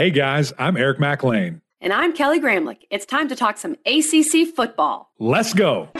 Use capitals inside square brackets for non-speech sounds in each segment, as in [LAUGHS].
Hey guys, I'm Eric Mac Lain. And I'm Kelly Gramlich. It's time to talk some ACC football. Let's go.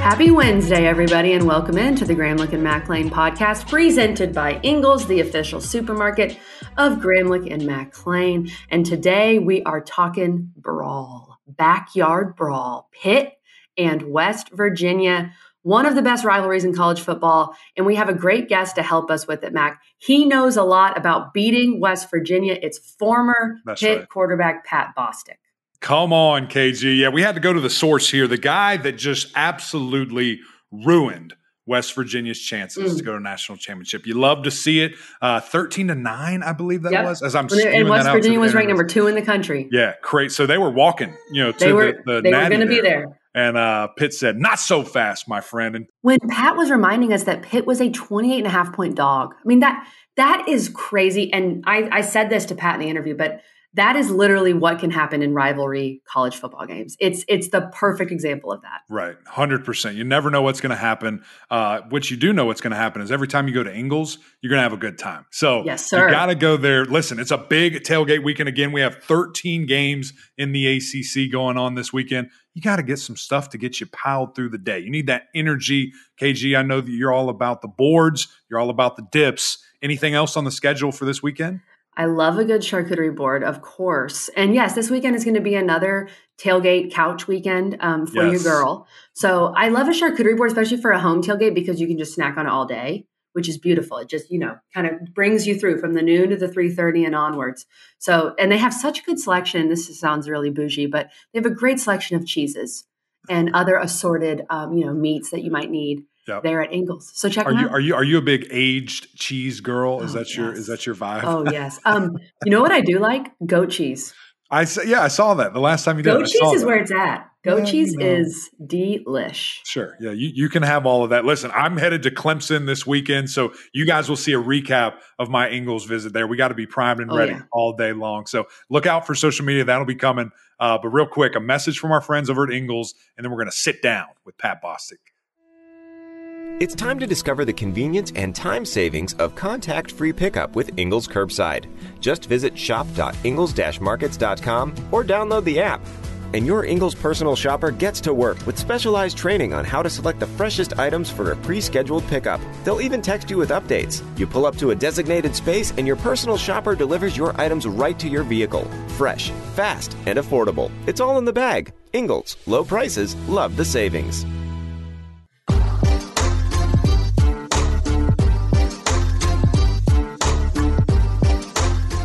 Happy Wednesday, everybody, and welcome into the Gramlich and Mac Lain podcast presented by Ingles, the official supermarket of Gramlich and Mac Lain. And today we are talking brawl, backyard brawl, Pitt and West Virginia, one of the best rivalries in college football. And we have a great guest to help us with it, Mac. He knows a lot about beating West Virginia. It's former That's Pitt right. quarterback Pat Bostick. Come on, KG. Yeah, we had to go to the source here. The guy that just absolutely ruined West Virginia's chances mm. to go to national championship. You love to see it. Uh, Thirteen to nine, I believe that yep. was. As I'm and West Virginia was ranked number two in the country. Yeah, great. So they were walking, you know, to they were, the, the they were going to be there. And uh, Pitt said, "Not so fast, my friend." And when Pat was reminding us that Pitt was a 28 and a half point dog, I mean that that is crazy. And I, I said this to Pat in the interview, but that is literally what can happen in rivalry college football games. It's it's the perfect example of that. Right, hundred percent. You never know what's going to happen. Uh, what you do know what's going to happen is every time you go to Ingles, you're going to have a good time. So yes, sir. you got to go there. Listen, it's a big tailgate weekend again. We have 13 games in the ACC going on this weekend. You got to get some stuff to get you piled through the day. You need that energy, KG. I know that you're all about the boards. You're all about the dips. Anything else on the schedule for this weekend? I love a good charcuterie board, of course. And yes, this weekend is going to be another tailgate couch weekend um, for yes. your girl. So I love a charcuterie board, especially for a home tailgate, because you can just snack on it all day, which is beautiful. It just, you know, kind of brings you through from the noon to the 3.30 and onwards. So, and they have such a good selection. This sounds really bougie, but they have a great selection of cheeses and other assorted, um, you know, meats that you might need yep. there at Ingles. So check are you, out. Are you are you a big aged cheese girl? Is oh, that yes. your is that your vibe? Oh [LAUGHS] yes. Um, you know what I do like? Goat cheese. I yeah, I saw that the last time you did. Goat cheese is that. where it's at. Goat yeah, cheese you know. is delish. Sure. Yeah, you, you can have all of that. Listen, I'm headed to Clemson this weekend, so you guys will see a recap of my Ingles visit there. We got to be primed and oh, ready yeah. all day long. So look out for social media. That'll be coming. Uh, but real quick, a message from our friends over at Ingles, and then we're going to sit down with Pat Bostick. It's time to discover the convenience and time savings of contact free pickup with Ingles Curbside. Just visit shop.ingles-markets.com or download the app. And your Ingles personal shopper gets to work with specialized training on how to select the freshest items for a pre scheduled pickup. They'll even text you with updates. You pull up to a designated space, and your personal shopper delivers your items right to your vehicle. Fresh, fast, and affordable. It's all in the bag. Ingles, low prices, love the savings.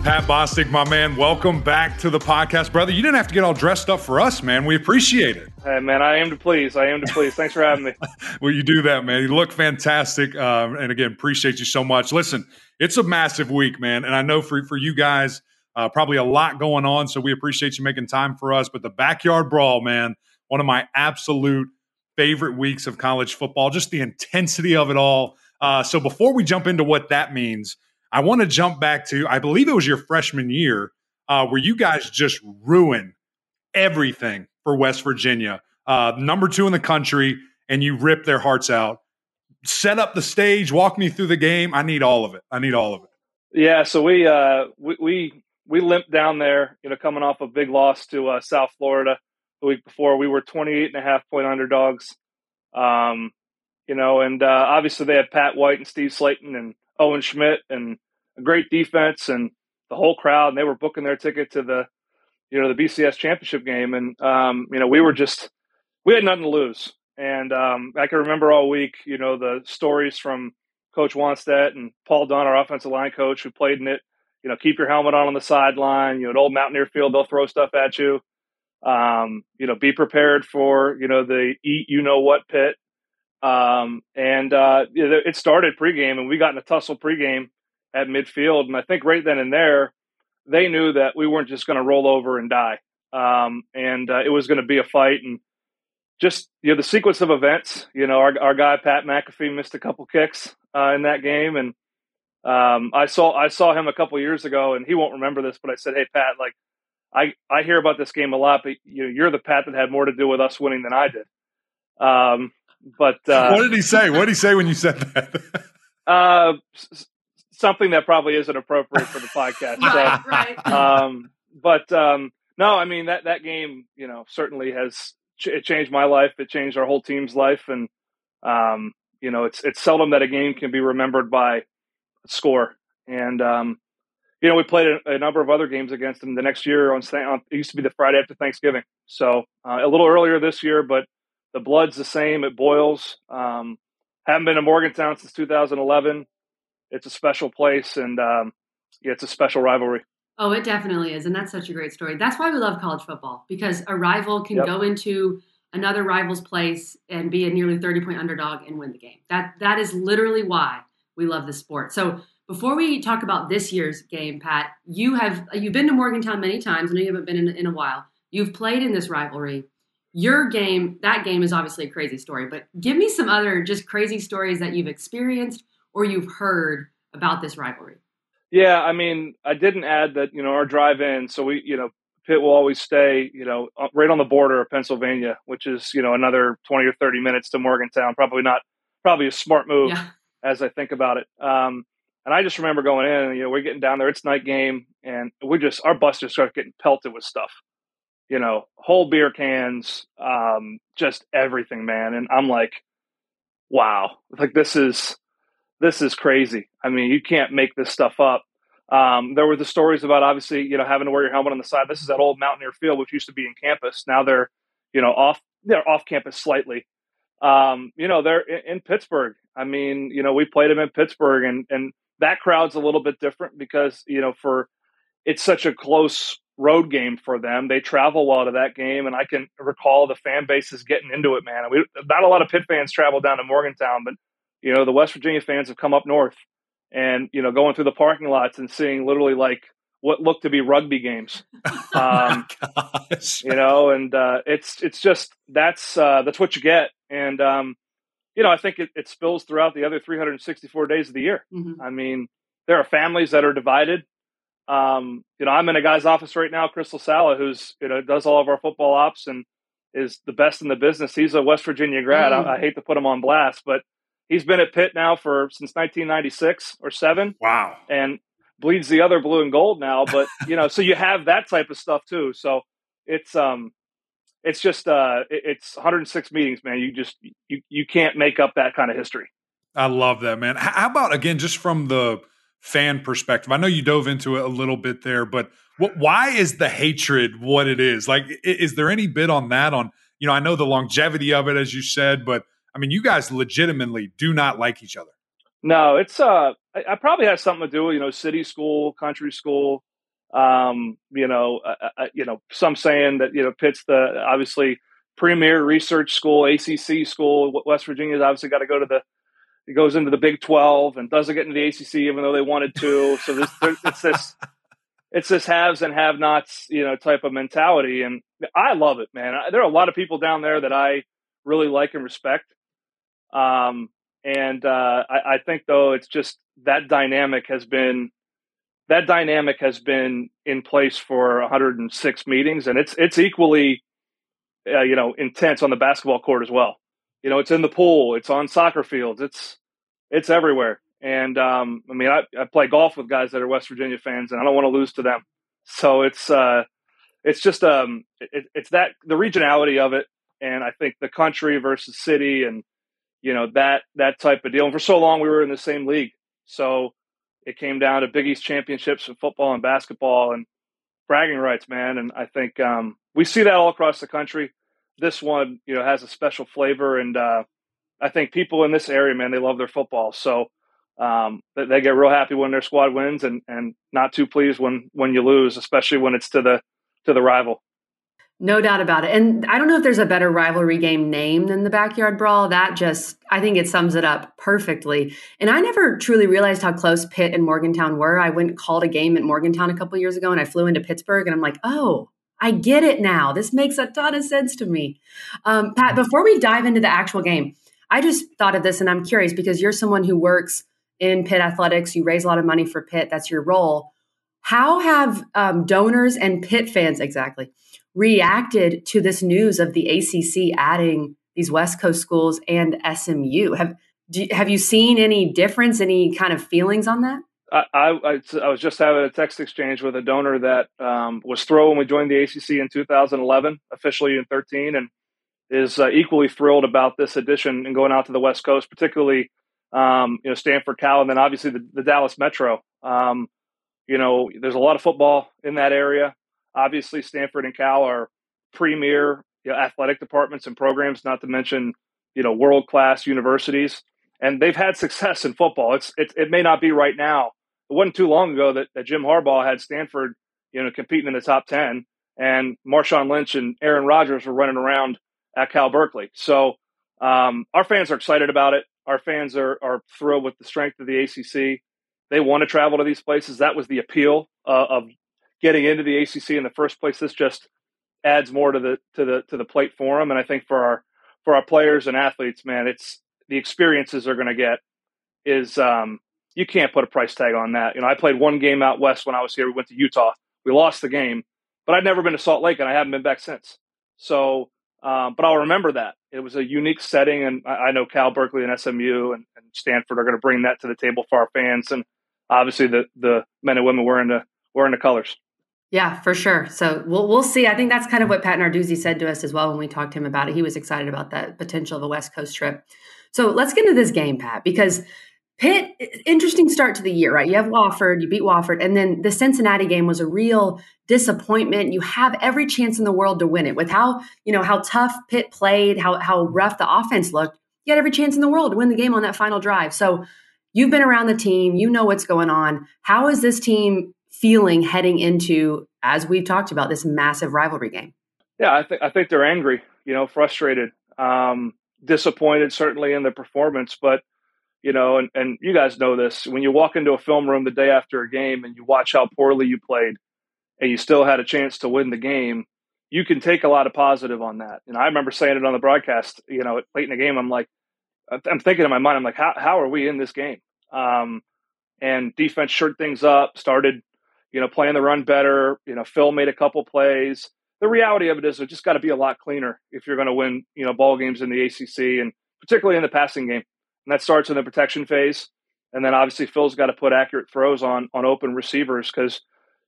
Pat Bostick, my man, welcome back to the podcast, brother. You didn't have to get all dressed up for us, man. We appreciate it. Hey, man, I am to please. I am to please. Thanks for having me. [LAUGHS] well, you do that, man. You look fantastic, uh, and again, appreciate you so much. Listen, it's a massive week, man, and I know for for you guys, uh, probably a lot going on. So we appreciate you making time for us. But the backyard brawl, man, one of my absolute favorite weeks of college football. Just the intensity of it all. Uh, so before we jump into what that means I want to jump back to, I believe it was your freshman year, uh, where you guys just ruined everything for West Virginia. Uh, number two in the country, and you rip their hearts out. Set up the stage, walk me through the game. I need all of it. I need all of it. Yeah, so we uh, we, we we limped down there, you know, coming off a big loss to uh, South Florida the week before. We were 28 and a half point underdogs. Um, you know, and uh, obviously they had Pat White and Steve Slaton and Owen Schmitt and a great defense and the whole crowd. And they were booking their ticket to the, you know, the BCS championship game. And, um, you know, we were just, we had nothing to lose. And um, I can remember all week, you know, the stories from Coach Wannstedt and Paul Dunn, our offensive line coach, who played in it. You know, keep your helmet on on the sideline. You know, at Old Mountaineer Field, they'll throw stuff at you. Um, you know, be prepared for you know the eat you know what pit. Um, and uh, it started pregame, and we got in a tussle pregame at midfield. And I think right then and there, they knew that we weren't just going to roll over and die. Um, and uh, it was going to be a fight. And just, you know, the sequence of events, you know, our, our guy, Pat McAfee, missed a couple kicks uh, in that game. And um, I saw I saw him a couple years ago, and he won't remember this, but I said, "Hey, Pat, like I I hear about this game a lot, but you know, you're the Pat that had more to do with us winning than I did." Um, but uh, what did he say? What did he say when you said that? [LAUGHS] uh, something that probably isn't appropriate for the podcast. right, so, right. Um, but um, no, I mean that that game, you know, certainly has ch- it changed my life. It changed our whole team's life, and um, you know, it's it's seldom that a game can be remembered by a score. And um, you know, we played a, a, number of other games against them the next year on, on it used to be the Friday after Thanksgiving, so uh, a little earlier this year, but the blood's the same. It boils. Um, haven't been to Morgantown since 2011. It's a special place, and um, yeah, it's a special rivalry. Oh, it definitely is. And that's such a great story. That's why we love college football because a rival can yep. go into another rival's place and be a nearly 30 point underdog and win the game. That that is literally why we love the sport. So before we talk about this year's game, Pat, you have you've been to Morgantown many times. I know you haven't been in, in a while. You've played in this rivalry. Your game, that game is obviously a crazy story, but give me some other just crazy stories that you've experienced or you've heard about this rivalry. Yeah, I mean, I didn't add that, you know, our drive in, so we, you know, Pitt will always stay, you know, right on the border of Pennsylvania, which is, you know, another 20 or 30 minutes to Morgantown. Probably not, probably a smart move yeah. as I think about it. Um, and I just remember going in, you know, we're getting down there, it's night game, and we're just, our bus just started getting pelted with stuff, you know, whole beer cans, um, just everything, man. And I'm like, wow, like this is, this is crazy. I mean, you can't make this stuff up. Um, there were the stories about obviously, you know, having to wear your helmet on the side. This is that old Mountaineer Field, which used to be in campus. Now they're, you know, off they're off campus slightly. Um, you know, they're in, in, Pittsburgh. I mean, you know, we played them in Pittsburgh, and and that crowd's a little bit different because you know, for it's such a close road game for them. They travel well to that game, and I can recall the fan bases getting into it. Man, we not a lot of Pitt fans travel down to Morgantown, but you know, the West Virginia fans have come up north and, you know, going through the parking lots and seeing literally like what looked to be rugby games. [LAUGHS] Um, you know, and uh, it's it's just that's uh, that's what you get. And um, you know, I think it, it, spills throughout the other 364 days of the year. Mm-hmm. I mean, there are families that are divided. Um, you know, I'm in a guy's office right now, Crystal Sala, who's you know does all of our football ops and is the best in the business. He's a West Virginia grad. Mm. I, I, hate to put him on blast, but He's been at Pitt now for since 1996 or seven. Wow. And bleeds the other blue and gold now. But you know, so you have that type of stuff too. So it's um, it's just uh, it's 106 meetings, man. You just you you can't make up that kind of history. I love that, man. How about again, just from the fan perspective? I know you dove into it a little bit there, but what, why is the hatred what it is? Like, is there any bit on that? On you know, I know the longevity of it, as you said, but I mean, you guys legitimately do not like each other. No, it's uh, I, I probably has something to do with you know city school, country school. Um, you know, uh, uh, you know, some saying that you know Pitt's the obviously premier research school, ACC school. West Virginia's obviously got to go to the it goes into the Big Twelve and doesn't get into the ACC even though they wanted to. So this, it's this [LAUGHS] it's this haves and have nots, you know, type of mentality, and I love it, man. There are a lot of people down there that I really like and respect. Um, and uh, I, I, think though it's just that dynamic has been that dynamic has been in place for 106 meetings, and it's it's equally uh, you know intense on the basketball court as well. You know, it's in the pool, it's on soccer fields, it's it's everywhere. And um, I mean, I, I play golf with guys that are West Virginia fans, and I don't want to lose to them. So it's uh, it's just um, it, it's that the regionality of it, and I think the country versus city, and you know that that type of deal. And for so long, we were in the same league, so it came down to Big East championships in football and basketball and bragging rights, man. And I think um, we see that all across the country. This one, you know, has a special flavor, and uh, I think people in this area, man, they love their football, so um, they get real happy when their squad wins, and and not too pleased when when you lose, especially when it's to the to the rival. No doubt about it. And I don't know if there's a better rivalry game name than the Backyard Brawl. That just, I think it sums it up perfectly. And I never truly realized how close Pitt and Morgantown were. I went and called a game at Morgantown a couple years ago and I flew into Pittsburgh and I'm like, oh, I get it now. This makes a ton of sense to me. Um, Pat, before we dive into the actual game, I just thought of this and I'm curious because you're someone who works in Pitt athletics, you raise a lot of money for Pitt, that's your role. How have um, donors and Pitt fans exactly? reacted to this news of the ACC adding these West Coast schools and SMU. Have do, have you seen any difference, any kind of feelings on that? I, I, I, was just having a text exchange with a donor that um, was thrilled when we joined the ACC in 2011, officially in 13, and is uh, equally thrilled about this addition and going out to the West Coast, particularly um, you know Stanford, Cal, and then obviously the, the Dallas Metro. Um, you know, there's a lot of football in that area. Obviously, Stanford and Cal are premier you know, athletic departments and programs, not to mention you know world class universities, and they've had success in football. It's it, it may not be right now. It wasn't too long ago that, that Jim Harbaugh had Stanford, you know, competing in the top ten, and Marshawn Lynch and Aaron Rodgers were running around at Cal Berkeley. So um, our fans are excited about it. Our fans are are thrilled with the strength of the ACC. They want to travel to these places. That was the appeal uh, of getting into the ACC in the first place. This just adds more to the to the to the plate for them. And I think for our for our players and athletes, man, it's the experiences they're going to get is um, you can't put a price tag on that. You know, I played one game out west when I was here. We went to Utah. We lost the game, but I'd never been to Salt Lake, and I haven't been back since. So, um, but I'll remember that it was a unique setting, and I, I know Cal, Berkeley, and SMU and, and Stanford are going to bring that to the table for our fans, and obviously the the men and women wearing the wearing the colors. Yeah, for sure. So we'll we'll see. I think that's kind of what Pat Narduzzi said to us as well when we talked to him about it. He was excited about that potential of a West Coast trip. So let's get into this game, Pat, because Pitt, interesting start to the year, right? You have Wofford, you beat Wofford, and then the Cincinnati game was a real disappointment. You have every chance in the world to win it with how you know how tough Pitt played, how how rough the offense looked. You had every chance in the world to win the game on that final drive. So you've been around the team, you know what's going on. How is this team feeling heading into, as we've talked about, this massive rivalry game? Yeah, I think I think they're angry, you know, frustrated, um, disappointed certainly in the performance, but you know, and, and you guys know this when you walk into a film room the day after a game and you watch how poorly you played and you still had a chance to win the game, you can take a lot of positive on that. And I remember saying it on the broadcast, you know, late in the game, I'm like, I'm thinking in my mind, I'm like, how, how are we in this game? Um, and defense shirt things up, started you know, playing the run better. You know, Phil made a couple plays. The reality of it is, it just got to be a lot cleaner if you're going to win, you know, ball games in the ACC and particularly in the passing game. And that starts in the protection phase, and then obviously Phil's got to put accurate throws on on open receivers because,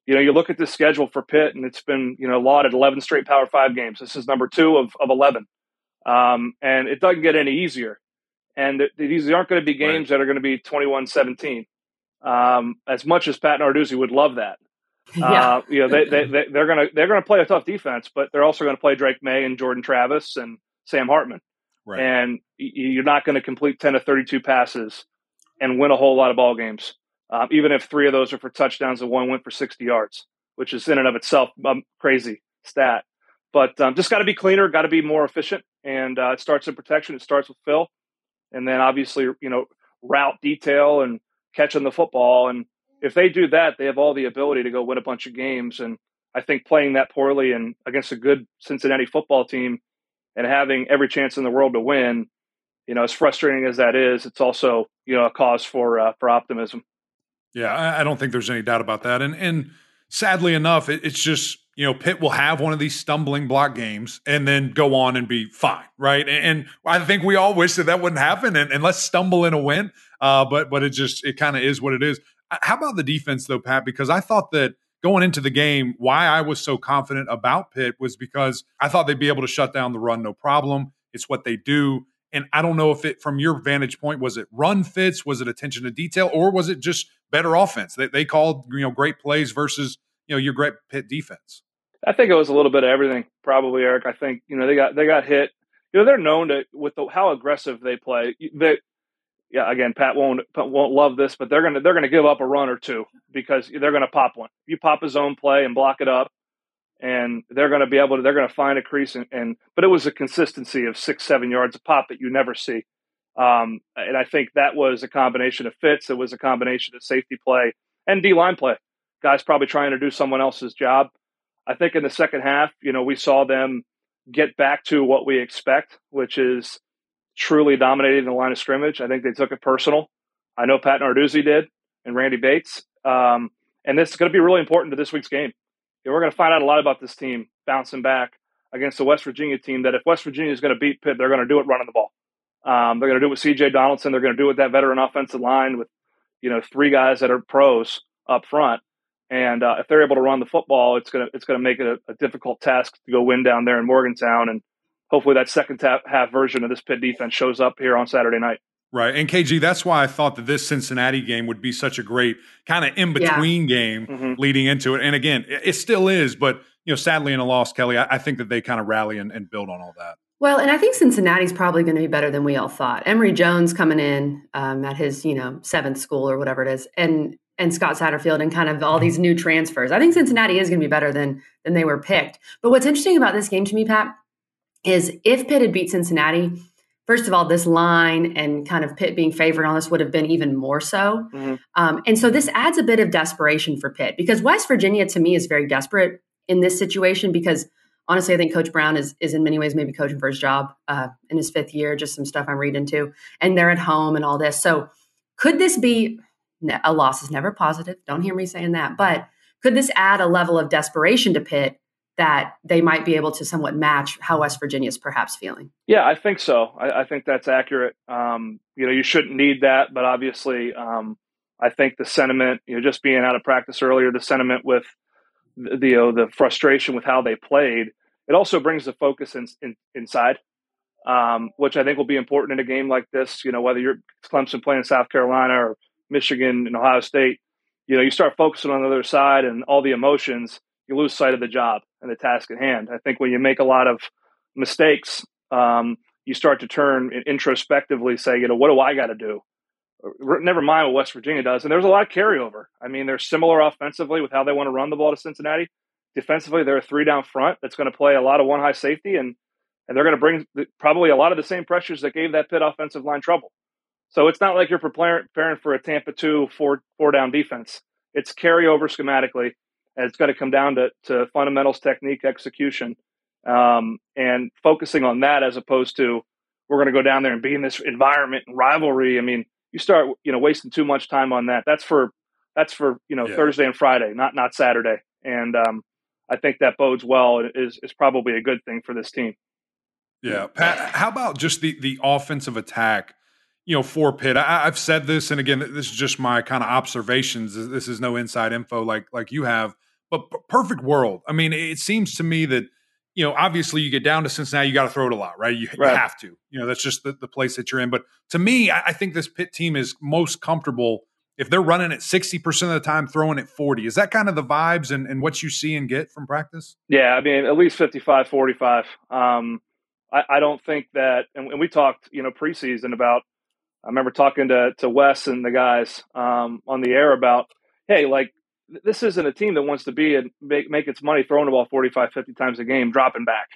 you know, you look at the schedule for Pitt, and it's been you know lauded 11 straight Power Five games. This is number two of of 11, um, and it doesn't get any easier. And th- these aren't going to be games right. that are going to be 21-17. Um, as much as Pat Narduzzi would love that, [LAUGHS] yeah. Uh, you know, they, they, they, [LAUGHS] are gonna they're gonna play a tough defense, but they're also gonna play Drake Maye and Jordan Travis and Sam Hartman. Right. And you're not going to complete 10 to 32 passes and win a whole lot of ball games, um, even if three of those are for touchdowns and one went for 60 yards, which is in and of itself a crazy stat. But um, just got to be cleaner, got to be more efficient, and uh, it starts in protection. It starts with Phil, and then obviously you know route detail and catching the football. And if they do that, they have all the ability to go win a bunch of games. And I think playing that poorly and against a good Cincinnati football team and having every chance in the world to win, you know, as frustrating as that is, it's also you know a cause for uh, for optimism. Yeah, I don't think there's any doubt about that. And and sadly enough, it, it's just you know Pitt will have one of these stumbling block games and then go on and be fine, right? And, and I think we all wish that that wouldn't happen and, and let's stumble in a win. Uh, but but it just it kind of is what it is. Uh, how about the defense though, Pat? Because I thought that going into the game, why I was so confident about Pitt was because I thought they'd be able to shut down the run no problem. It's what they do. And I don't know if it, from your vantage point, was it run fits, was it attention to detail, or was it just better offense? They, they called you know great plays versus you know your great Pitt defense. I think it was a little bit of everything, probably, Eric. I think you know they got they got hit. You know they're known to with the, how aggressive they play. Yeah, again, Pat won't won't love this, but they're gonna they're gonna give up a run or two because they're gonna pop one. You pop a zone play and block it up, and they're gonna be able to they're gonna find a crease and, and but it was a consistency of six seven yards a pop that you never see, um, and I think that was a combination of fits. It was a combination of safety play and D line play. Guys probably trying to do someone else's job. I think in the second half, you know, we saw them get back to what we expect, which is truly dominating the line of scrimmage. I think they took it personal. I know Pat Narduzzi did and Randy Bates. Um, and this is going to be really important to this week's game. we're going to find out a lot about this team bouncing back. against the West Virginia team that if West Virginia is going to beat Pitt, they're going to do it running the ball. Um, they're going to do it with C.J. Donaldson. They're going to do it with that veteran offensive line with, you know, three guys that are pros up front. And uh, if they're able to run the football, it's gonna it's gonna make it a, a, difficult task to go win down there in Morgantown. And hopefully that second half version of this pit defense shows up here on Saturday night. Right. And KG, that's why I thought that this Cincinnati game would be such a great kind of in between yeah. game mm-hmm. leading into it. And again, it, still is, but you know, sadly in a loss, Kelly, I, I think that they kind of rally and, and build on all that. Well, and I think Cincinnati's probably going to be better than we all thought. Emory Jones coming in um, at his, you know, seventh school or whatever it is, and and Scott Satterfield and kind of all these new transfers. I think Cincinnati is going to be better than than they were picked. But what's interesting about this game to me, Pat, is if Pitt had beat Cincinnati, first of all, this line and kind of Pitt being favored on this would have been even more so. Mm-hmm. Um, and so this adds a bit of desperation for Pitt because West Virginia to me is very desperate in this situation because honestly, I think Coach Brown is is in many ways maybe coaching for his job uh, in his fifth year. Just some stuff I'm reading too, and they're at home and all this. So could this be a loss? Is never positive. Don't hear me saying that, but could this add a level of desperation to Pitt that they might be able to somewhat match how West Virginia is perhaps feeling? Yeah, I think so. I, I think that's accurate. Um, you know, you shouldn't need that, but obviously, um, I think the sentiment, you know, just being out of practice earlier, the sentiment with the you know, the frustration with how they played it also brings the focus in, in, inside, um, which I think will be important in a game like this. You know, whether you're Clemson playing South Carolina or Michigan and Ohio State, you know, you start focusing on the other side and all the emotions, you lose sight of the job and the task at hand. I think when you make a lot of mistakes, um, you start to turn introspectively, say, you know, what do I got to do? Never mind what West Virginia does. And there's a lot of carryover. I mean, they're similar offensively with how they want to run the ball to Cincinnati defensively, they're a three down front that's going to play a lot of one high safety, and and they're going to bring the, probably a lot of the same pressures that gave that Pitt offensive line trouble. So it's not like you're preparing, for a Tampa two four four down defense. It's carryover schematically, and it's going to come down to to fundamentals, technique, execution, um, and focusing on that as opposed to we're going to go down there and be in this environment and rivalry. I mean, you start you know wasting too much time on that. That's for that's for you know yeah. Thursday and Friday, not not Saturday. And um, I think that bodes well. is is probably a good thing for this team. Yeah, Pat. How about just the the offensive attack? You know, for Pitt, I, have said this, and again, this is just my kind of observations. This is no inside info like like you have, but perfect world. I mean, it seems to me that you know, obviously, you get down to Cincinnati, you got to throw it a lot, right? You, right. you, have to. You know, that's just the, the place that you're in. But to me, I, I think this Pitt team is most comfortable if they're running at 60% of the time, throwing at 40, is that kind of the vibes and, and what you see and get from practice? Yeah, I mean, at least 55, 45. Um, I, I, don't think that, and, and, we talked, you know, preseason about, I remember talking to, to Wes and the guys um, on the air about, hey, like, this isn't a team that wants to be and make, make its money throwing the ball 45, 50 times a game, dropping back.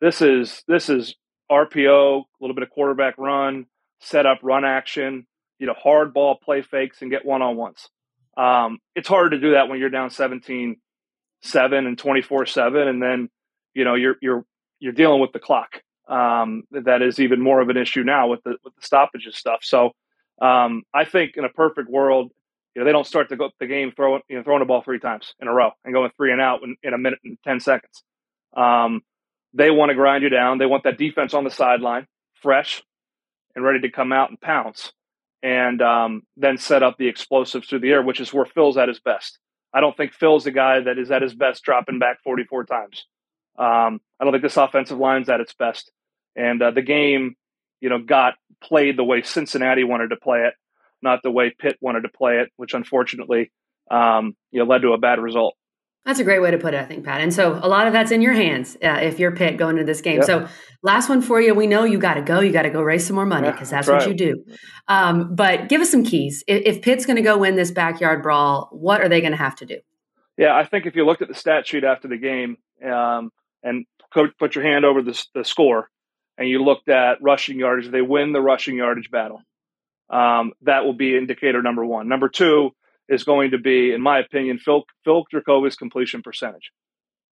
This is, this is RPO, a little bit of quarterback run, set up, run action you know, hard ball play fakes and get one on ones. Um, it's hard to do that when you're down 17 7 and 24 7. And then, you know, you're, you're, you're dealing with the clock. Um, that is even more of an issue now with the, with the stoppages stuff. So, um, I think in a perfect world, you know, they don't start go the game throwing, you know, throwing the ball three times in a row and going three and out in, in a minute and 10 seconds. Um, they want to grind you down. They want that defense on the sideline, fresh and ready to come out and pounce and um, then set up the explosives through the air, which is where Phil's at his best. I don't think Phil's the guy that is at his best dropping back 44 times. Um, I don't think this offensive line's at its best. And uh, the game, you know, got played the way Cincinnati wanted to play it, not the way Pitt wanted to play it, which unfortunately, um, you know, led to a bad result. That's a great way to put it, I think, Pat. And so a lot of that's in your hands uh, if you're Pitt going into this game. Yep. So last one for you. We know you got to go. You got to go raise some more money because yeah, that's, that's right. what you do. Um, but give us some keys. If, if Pitt's going to go win this backyard brawl, what are they going to have to do? Yeah, I think if you looked at the stat sheet after the game um, and put your hand over the, the, score and you looked at rushing yardage, they win the rushing yardage battle. Um, that will be indicator number one. Number two, is going to be, in my opinion, Phil Phil completion percentage.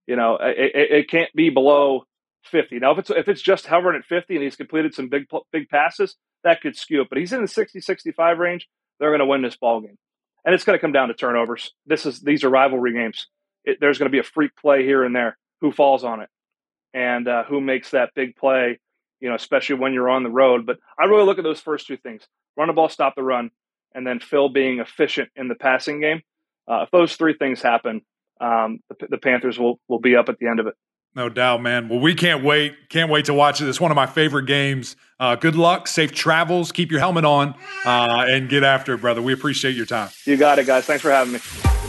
You know, it, it, can't be below 50. Now, if it's if it's just hovering at 50 and he's completed some big big passes, that could skew it. But he's in the 60 65 range. They're going to win this ball game, and it's going to come down to turnovers. This is these are rivalry games. It, there's going to be a freak play here and there. Who falls on it? and uh, who makes that big play, you know, especially when you're on the road. But I really look at those first two things run the ball, stop the run, and then Phil being efficient in the passing game. Uh, if those three things happen, um, the, the Panthers will, will be up at the end of it. No doubt, man. Well, we can't wait. Can't wait to watch it. It's one of my favorite games. Uh, good luck, safe travels, keep your helmet on, uh, and get after it, brother. We appreciate your time. You got it, guys. Thanks for having me.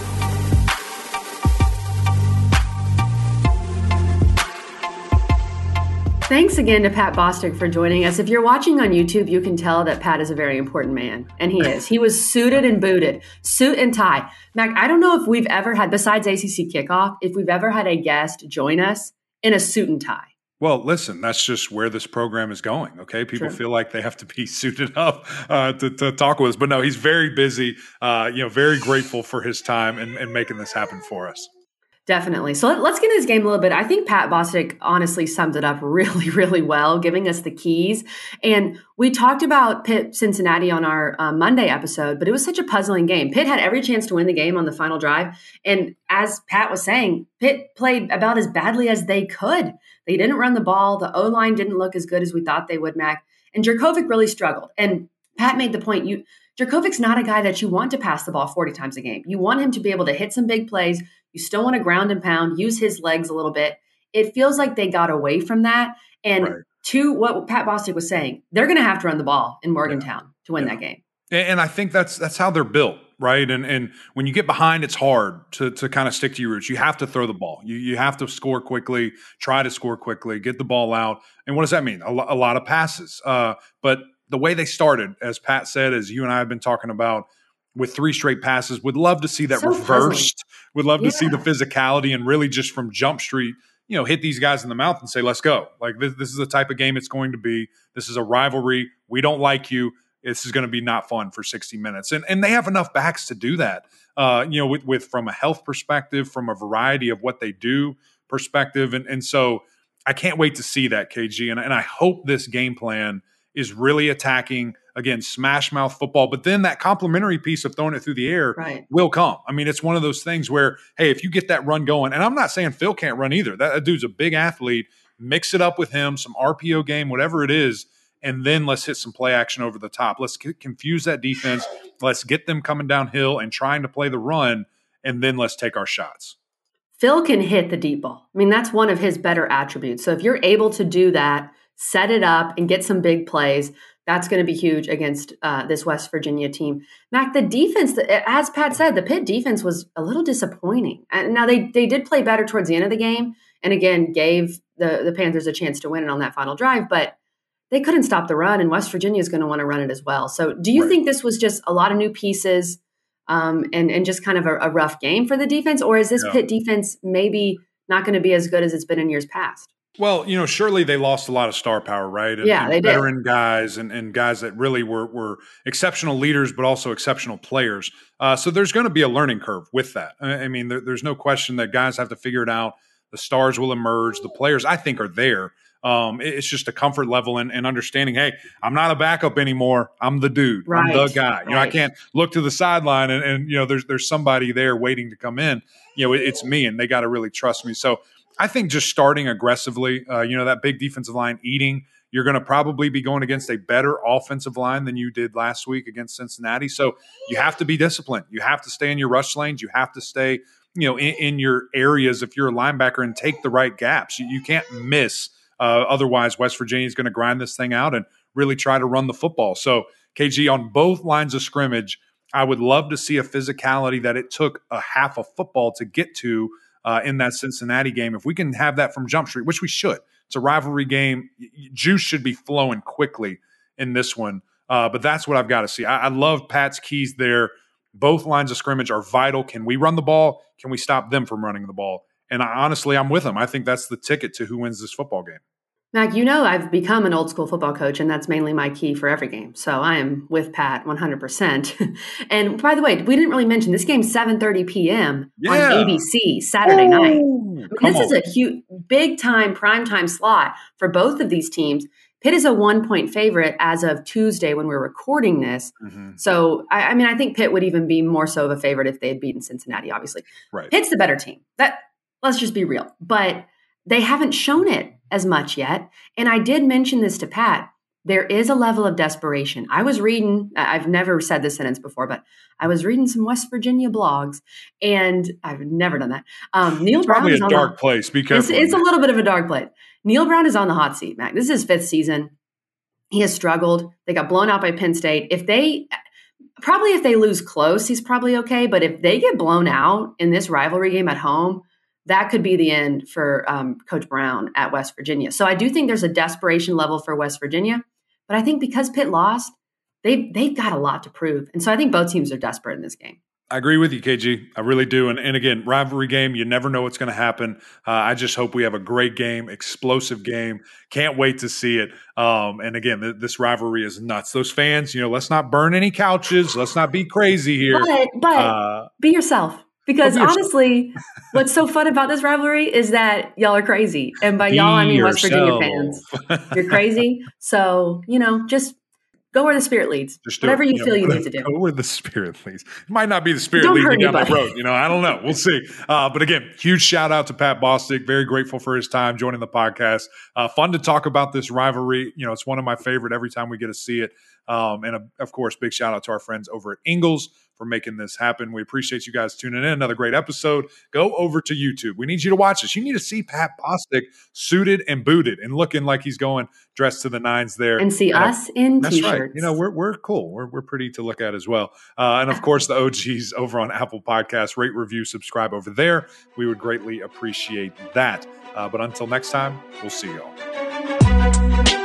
Thanks again to Pat Bostick for joining us. If you're watching on YouTube, you can tell that Pat is a very important man, and he is. He was suited and booted, suit and tie. Mac, I don't know if we've ever had, besides ACC kickoff, if we've ever had a guest join us in a suit and tie. Well, listen, that's just where this program is going. Okay, people True. feel like they have to be [LAUGHS] suited up uh, to, to, talk with us, but no, he's very busy. Uh, you know, very grateful for his time and, and making this happen for us. Definitely. So let, us get into this game a little bit. I think Pat Bostick honestly summed it up [LAUGHS] really, really well, giving us the keys. And we talked about Pitt Cincinnati on our uh, Monday episode, but it was such a puzzling game. Pitt had every chance to win the game on the final drive. And as Pat was saying, Pitt played about as badly as they could. They didn't run the ball. The O line didn't look as good as we thought they would, Mac. And Jurkovec really struggled. And Pat made the point you Jurkovec's not a guy that you want to pass the ball 40 times a game. You want him to be able to hit some big plays. You still want to ground and pound, use his legs a little bit. It feels like they got away from that. And right. to what Pat Bostick was saying, they're going to have to run the ball in Morgantown yeah. to win yeah. that game. And I think that's that's how they're built, right? And and when you get behind, it's hard to to kind of stick to your roots. You have to throw the ball. You you have to score quickly, try to score quickly, get the ball out. And what does that mean? A, lo- a lot of passes. Uh, but the way they started, as Pat said, as you and I have been talking about, with three straight passes, would love to see that so reversed. Would love yeah. to see the physicality and really just from Jump Street, you know, hit these guys in the mouth and say, "Let's go!" Like this, this is the type of game it's going to be. This is a rivalry. We don't like you. This is going to be not fun for 60 minutes, and and they have enough backs to do that. Uh, you know, with with from a health perspective, from a variety of what they do perspective, and and so I can't wait to see that KG, and and I hope this game plan is really attacking again smash mouth football but then that complementary piece of throwing it through the air right. will come. I mean it's one of those things where hey if you get that run going and i'm not saying phil can't run either. That, that dude's a big athlete. Mix it up with him some rpo game whatever it is and then let's hit some play action over the top. Let's c- confuse that defense. Let's get them coming downhill and trying to play the run and then let's take our shots. Phil can hit the deep ball. I mean that's one of his better attributes. So if you're able to do that set it up and get some big plays. That's going to be huge against uh, this West Virginia team. Mac, the defense, as Pat said, the Pitt defense was a little disappointing. And now they they did play better towards the end of the game, and again gave the the Panthers a chance to win it on that final drive, but they couldn't stop the run, and West Virginia is going to want to run it as well. So, do you right. think this was just a lot of new pieces um, and and just kind of a, a, rough game for the defense, or is this yeah. Pitt defense maybe not going to be as good as it's been in years past? Well, you know, surely they lost a lot of star power, right? And, yeah, and they veteran did. guys and, and guys that really were were exceptional leaders, but also exceptional players. Uh, so there's going to be a learning curve with that. I, mean, there, there's no question that guys have to figure it out. The stars will emerge. The players, I think, are there. Um, it's just a comfort level and, and, understanding. Hey, I'm not a backup anymore. I'm the dude. Right. I'm the guy. You know, I can't look to the sideline and, and you know there's there's somebody there waiting to come in. You know, it, it's me, and they got to really trust me. So I think just starting aggressively, uh, you know, that big defensive line eating, you're going to probably be going against a better offensive line than you did last week against Cincinnati. So you have to be disciplined. You have to stay in your rush lanes. You have to stay, you know, in, in your areas if you're a linebacker and take the right gaps. You, you can't miss. Uh, otherwise, West Virginia is going to grind this thing out and really try to run the football. So, KG, on both lines of scrimmage, I would love to see a physicality that it took a half a football to get to uh, in that Cincinnati game. If we can have that from Jump Street, which we should, it's a rivalry game. Juice should be flowing quickly in this one. Uh, but that's what I've got to see. I, I love Pat's keys there. Both lines of scrimmage are vital. Can we run the ball? Can we stop them from running the ball? And I, honestly, I'm with them. I think that's the ticket to who wins this football game. Mac, you know I've become an old school football coach, and that's mainly my key for every game. So I am with Pat 100%. [LAUGHS] and by the way, we didn't really mention this game 7:30 p.m. Yeah. on ABC Saturday night. I mean, this on. is a huge, big time prime time slot for both of these teams. Pitt is a one point favorite as of Tuesday when we're recording this. Mm-hmm. So, I, I, mean, I think Pitt would even be more so of a favorite if they had beaten Cincinnati. Obviously, right. Pitt's the better team. That let's just be real, but they haven't shown it as much yet. And I did mention this to Pat. There is a level of desperation. I was reading, I've never said this sentence before, but I was reading some West Virginia blogs, and I've never done that. Um, Neal it's Brown probably is a on dark the, place. Be careful. It's, it's a little bit of a dark place. Neal Brown is on the hot seat, Mac. This is his fifth season. He has struggled. They got blown out by Penn State. If they probably if they lose close, he's probably okay. But if they get blown out in this rivalry game at home, that could be the end for um, Coach Brown at West Virginia. So I do think there's a desperation level for West Virginia. But I think because Pitt lost, they they've got a lot to prove, and so I think both teams are desperate in this game. I agree with you, KG. I really do. And, and again, rivalry game, you never know what's going to happen. Uh, I just hope we have a great game, explosive game. Can't wait to see it. Um, and again, th- this rivalry is nuts. Those fans, you know, let's not burn any couches. Let's not be crazy here. But, but uh, be yourself. Because honestly, what's so fun about this rivalry is that y'all are crazy. And by y'all, I mean yourself. West Virginia fans. [LAUGHS] You're crazy. So, you know, just go where the spirit leads. Just Whatever you, you feel you [LAUGHS] need to do. Go where the spirit leads. It might not be the spirit Don't leading down that road. You know, I don't know. We'll see. Uh, but again, huge shout out to Pat Bostick. Very grateful for his time joining the podcast. Uh, fun to talk about this rivalry. You know, it's one of my favorite every time we get to see it. Um, and uh, of course, big shout out to our friends over at Ingles for making this happen. We appreciate you guys tuning in. Another great episode. Go over to YouTube. We need you to watch this. You need to see Pat Bostick suited and booted and looking like he's going dressed to the nines there. And see and us in that's t-shirts. right. You know, we're, we're cool. We're, we're pretty to look at as well. Uh, and of course, the OGs over on Apple Podcasts. Rate, review, subscribe over there. We would greatly appreciate that. Uh, but until next time, we'll see y'all.